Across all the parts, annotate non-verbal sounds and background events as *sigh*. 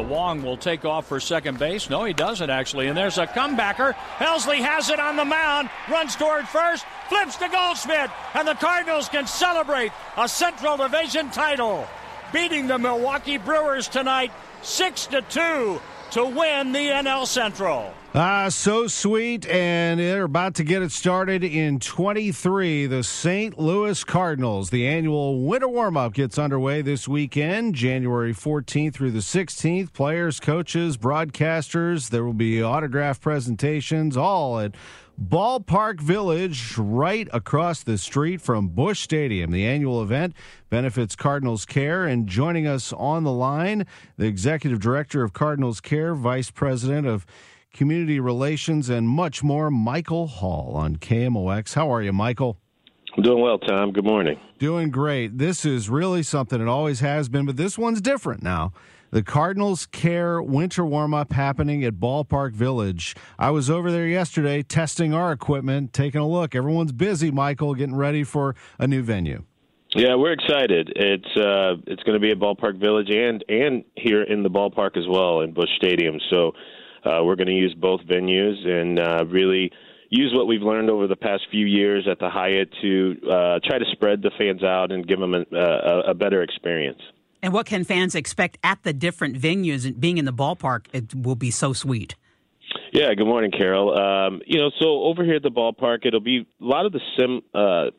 So Wong will take off for second base. No, he doesn't actually. And there's a comebacker. Helsley has it on the mound, runs toward first, flips to Goldschmidt, and the Cardinals can celebrate a Central Division title, beating the Milwaukee Brewers tonight, six to two, to win the NL Central. Ah, so sweet, and they're about to get it started in 23. The St. Louis Cardinals. The annual winter warm-up gets underway this weekend, January 14th through the 16th. Players, coaches, broadcasters. There will be autograph presentations, all at Ballpark Village, right across the street from Busch Stadium. The annual event benefits Cardinals Care. And joining us on the line, the executive director of Cardinals Care, vice president of community relations, and much more, Michael Hall on KMOX. How are you, Michael? I'm doing well, Tom. Good morning. Doing great. This is really something. It always has been, but this one's different now. The Cardinals Care winter warm up happening at Ballpark Village. I was over there yesterday testing our equipment, taking a look. Everyone's busy, Michael, getting ready for a new venue. Yeah, we're excited. It's uh, it's going to be at Ballpark Village and and here in the ballpark as well in Busch Stadium. So uh, we're going to use both venues and uh, really use what we've learned over the past few years at the Hyatt to uh, try to spread the fans out and give them a, a, a better experience. And what can fans expect at the different venues? And being in the ballpark, it will be so sweet. Yeah, good morning, Carol. Um, you know, so over here at the ballpark, it'll be a lot of the sim, uh,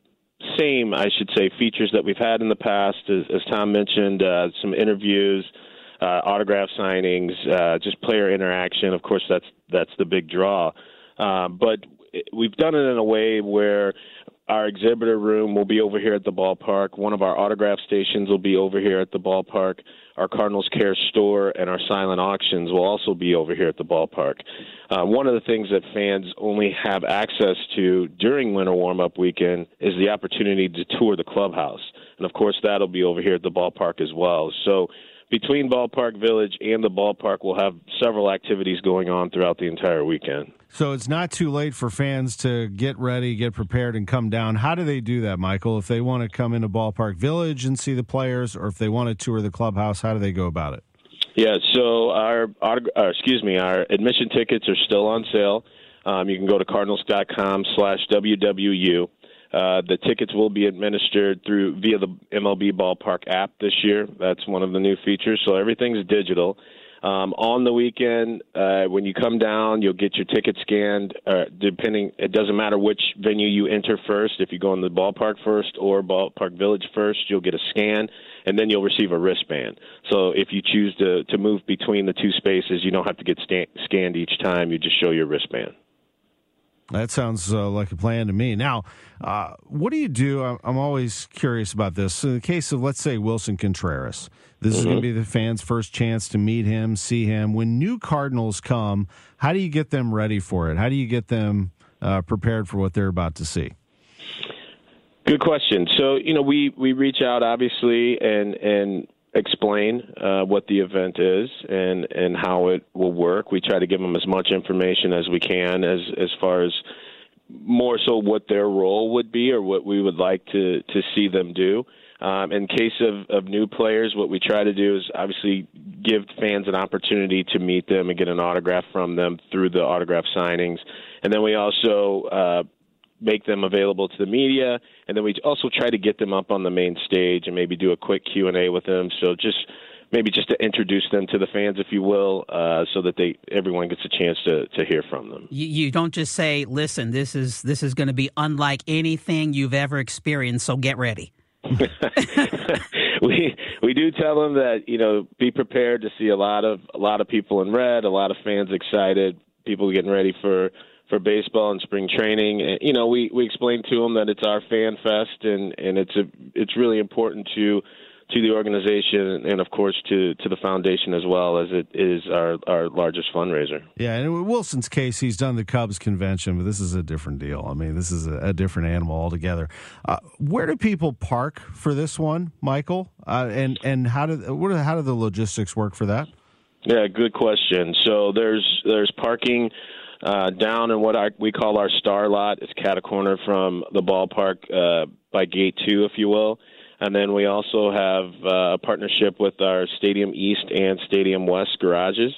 same, I should say, features that we've had in the past. As, as Tom mentioned, uh, some interviews, uh, autograph signings, uh, just player interaction. Of course, that's that's the big draw. Uh, but we've done it in a way where our exhibitor room will be over here at the ballpark. One of our autograph stations will be over here at the ballpark. Our Cardinals Care store and our silent auctions will also be over here at the ballpark. Uh, one of the things that fans only have access to during winter warm up weekend is the opportunity to tour the clubhouse. And of course, that'll be over here at the ballpark as well. So between Ballpark Village and the ballpark, we'll have several activities going on throughout the entire weekend. So it's not too late for fans to get ready, get prepared, and come down. How do they do that, Michael? If they want to come into Ballpark Village and see the players, or if they want to tour the clubhouse, how do they go about it? Yeah, so our, our uh, excuse me, our admission tickets are still on sale. Um, you can go to cardinals.com slash WWU. Uh, the tickets will be administered through via the MLB Ballpark app this year. That's one of the new features. So everything's digital. Um, on the weekend, uh, when you come down, you'll get your ticket scanned. Uh, depending, it doesn't matter which venue you enter first. If you go in the ballpark first or Ballpark Village first, you'll get a scan, and then you'll receive a wristband. So if you choose to to move between the two spaces, you don't have to get scanned each time. You just show your wristband. That sounds uh, like a plan to me. Now, uh, what do you do? I'm, always curious about this. In the case of, let's say, Willson Contreras, this is going to be the fans' first chance to meet him, see him. When new Cardinals come, how do you get them ready for it? How do you get them uh, prepared for what they're about to see? Good question. So you know, we we reach out obviously and and explain uh, what the event is and and how it will work. We try to give them as much information as we can, as as far as more so what their role would be or what we would like to to see them do. Um, in case of, of new players, what we try to do is obviously give fans an opportunity to meet them and get an autograph from them through the autograph signings, and then we also uh, make them available to the media, and then we also try to get them up on the main stage and maybe do a quick Q and A with them. So just maybe just to introduce them to the fans, if you will, uh, so that they everyone gets a chance to to hear from them. You, you don't just say, "Listen, this is this is going to be unlike anything you've ever experienced." So get ready. *laughs* *laughs* we we do tell them that you know be prepared to see a lot of a lot of people in red, a lot of fans excited, people getting ready for for baseball and spring training. And, you know, we we explain to them that it's our fan fest and and it's a it's really important to to the organization and of course to to the foundation as well as it is our our largest fundraiser. Yeah, and in Willson's case, he's done the Cubs convention, but this is a different deal. I mean, this is a, a different animal altogether. Uh, where do people park for this one, Michael? Uh, and and how do what how do the logistics work for that? Yeah, good question. So there's there's parking uh, down in what I, we call our star lot. It's cat a corner from the ballpark uh, by gate two, if you will. And then we also have uh, a partnership with our Stadium East and Stadium West garages.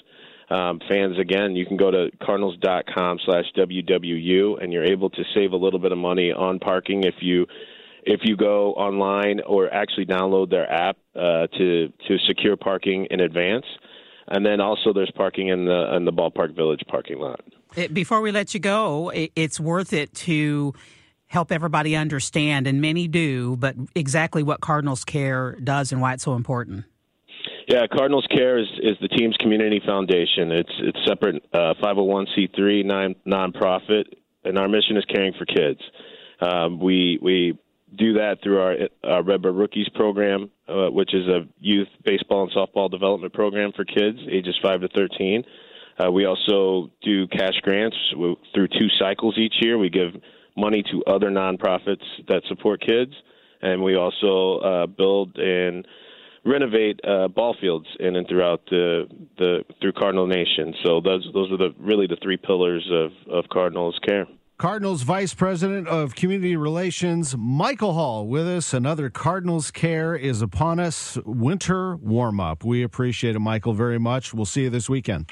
Um, fans, again, you can go to cardinals.com slash WWU and you're able to save a little bit of money on parking if you if you go online or actually download their app uh, to to secure parking in advance. And then also there's parking in the in the ballpark village parking lot. Before we let you go, it's worth it to help everybody understand, and many do, but exactly what Cardinals Care does and why it's so important. Yeah, Cardinals Care is, is the team's community foundation. It's it's separate uh, 501c3 non nonprofit, and our mission is caring for kids. Um, we we do that through our, our Redbird Rookies program, uh, which is a youth baseball and softball development program for kids ages five to thirteen. Uh, we also do cash grants through two cycles each year. We give money to other nonprofits that support kids, and we also uh, build and renovate uh, ball fields in and throughout the the through Cardinal Nation. So those those are the really the three pillars of of Cardinals care. Cardinals Vice President of Community Relations, Michael Hall, with us. Another Cardinals Care is upon us. Winter warm up. We appreciate it, Michael, very much. We'll see you this weekend.